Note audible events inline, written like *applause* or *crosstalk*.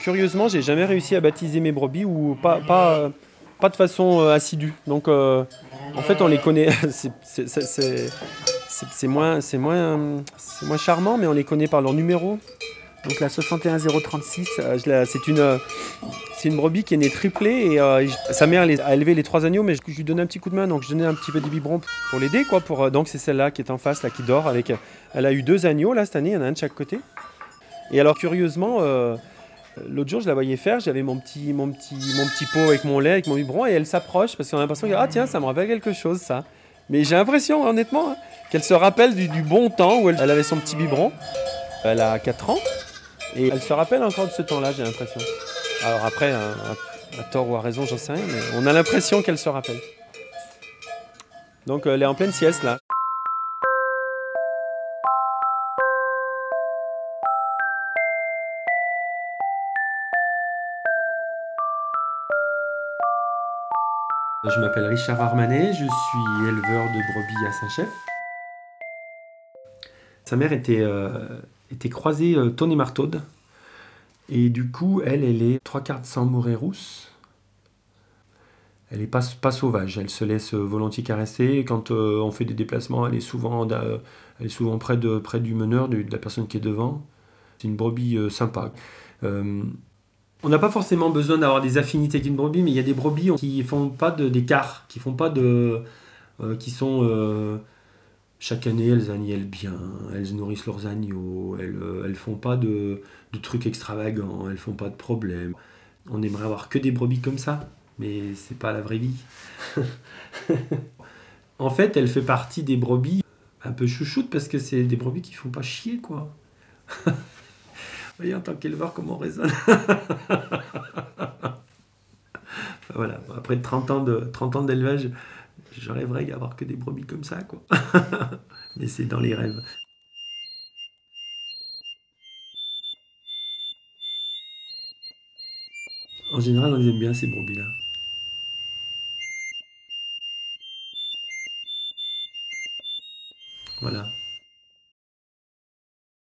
curieusement, j'ai jamais réussi à baptiser mes brebis ou pas, pas, pas de façon euh, assidue. Donc, euh, en fait, on les connaît. *laughs* c'est- moins, moins, moins charmant, mais on les connaît par leur numéro. Donc la 61036, euh, c'est une, une brebis qui est née triplée et sa mère a élevé les trois agneaux, mais je, lui donnais un petit coup de main, donc je donnais un petit peu de biberon pour l'aider, donc c'est celle-là qui est en face, là, qui dort. Avec, elle a eu deux agneaux là cette année, il y en a un de chaque côté. Et alors curieusement, l'autre jour je la voyais faire, j'avais mon petit, mon petit, mon petit pot avec mon lait, avec mon biberon, et elle s'approche parce qu'on a l'impression que ah tiens ça me rappelle quelque chose ça. Mais j'ai l'impression honnêtement hein, qu'elle se rappelle du, bon temps où elle, avait son petit biberon. Elle a 4 ans et elle se rappelle encore de ce temps-là, j'ai l'impression. Alors après, à, à- à tort ou à raison, j'en sais rien, mais on a l'impression qu'elle se rappelle. Donc elle est en pleine sieste là. Je m'appelle Richard Armanet, je suis éleveur de brebis à Saint-Chef. Sa mère était, euh, était croisée euh, Tony Martaude. Et du coup, elle, elle est trois quarts de sang morée rousse. Elle n'est pas, pas sauvage, elle se laisse euh, volontiers caresser. Quand euh, on fait des déplacements, elle est souvent, elle est souvent près, de, près du meneur, de, la personne qui est devant. C'est une brebis sympa. On n'a pas forcément besoin d'avoir des affinités avec une brebis, mais il y a des brebis qui font pas d'écart, qui font pas de, euh, qui sont euh, chaque année elles agnellent bien, elles nourrissent leurs agneaux, elles, euh, font pas de, trucs extravagants, elles font pas de problèmes. On aimerait avoir que des brebis comme ça, mais c'est pas la vraie vie. *laughs* en fait, elle fait partie des brebis un peu chouchoutes parce que c'est des brebis qui font pas chier quoi. En tant qu'éleveur comment on raisonne. *laughs* Voilà, après 30 ans de 30 ans d'élevage, je rêverais d'avoir que des brebis comme ça quoi. *laughs* Mais c'est dans les rêves. En général, on aime bien ces brebis-là. Voilà.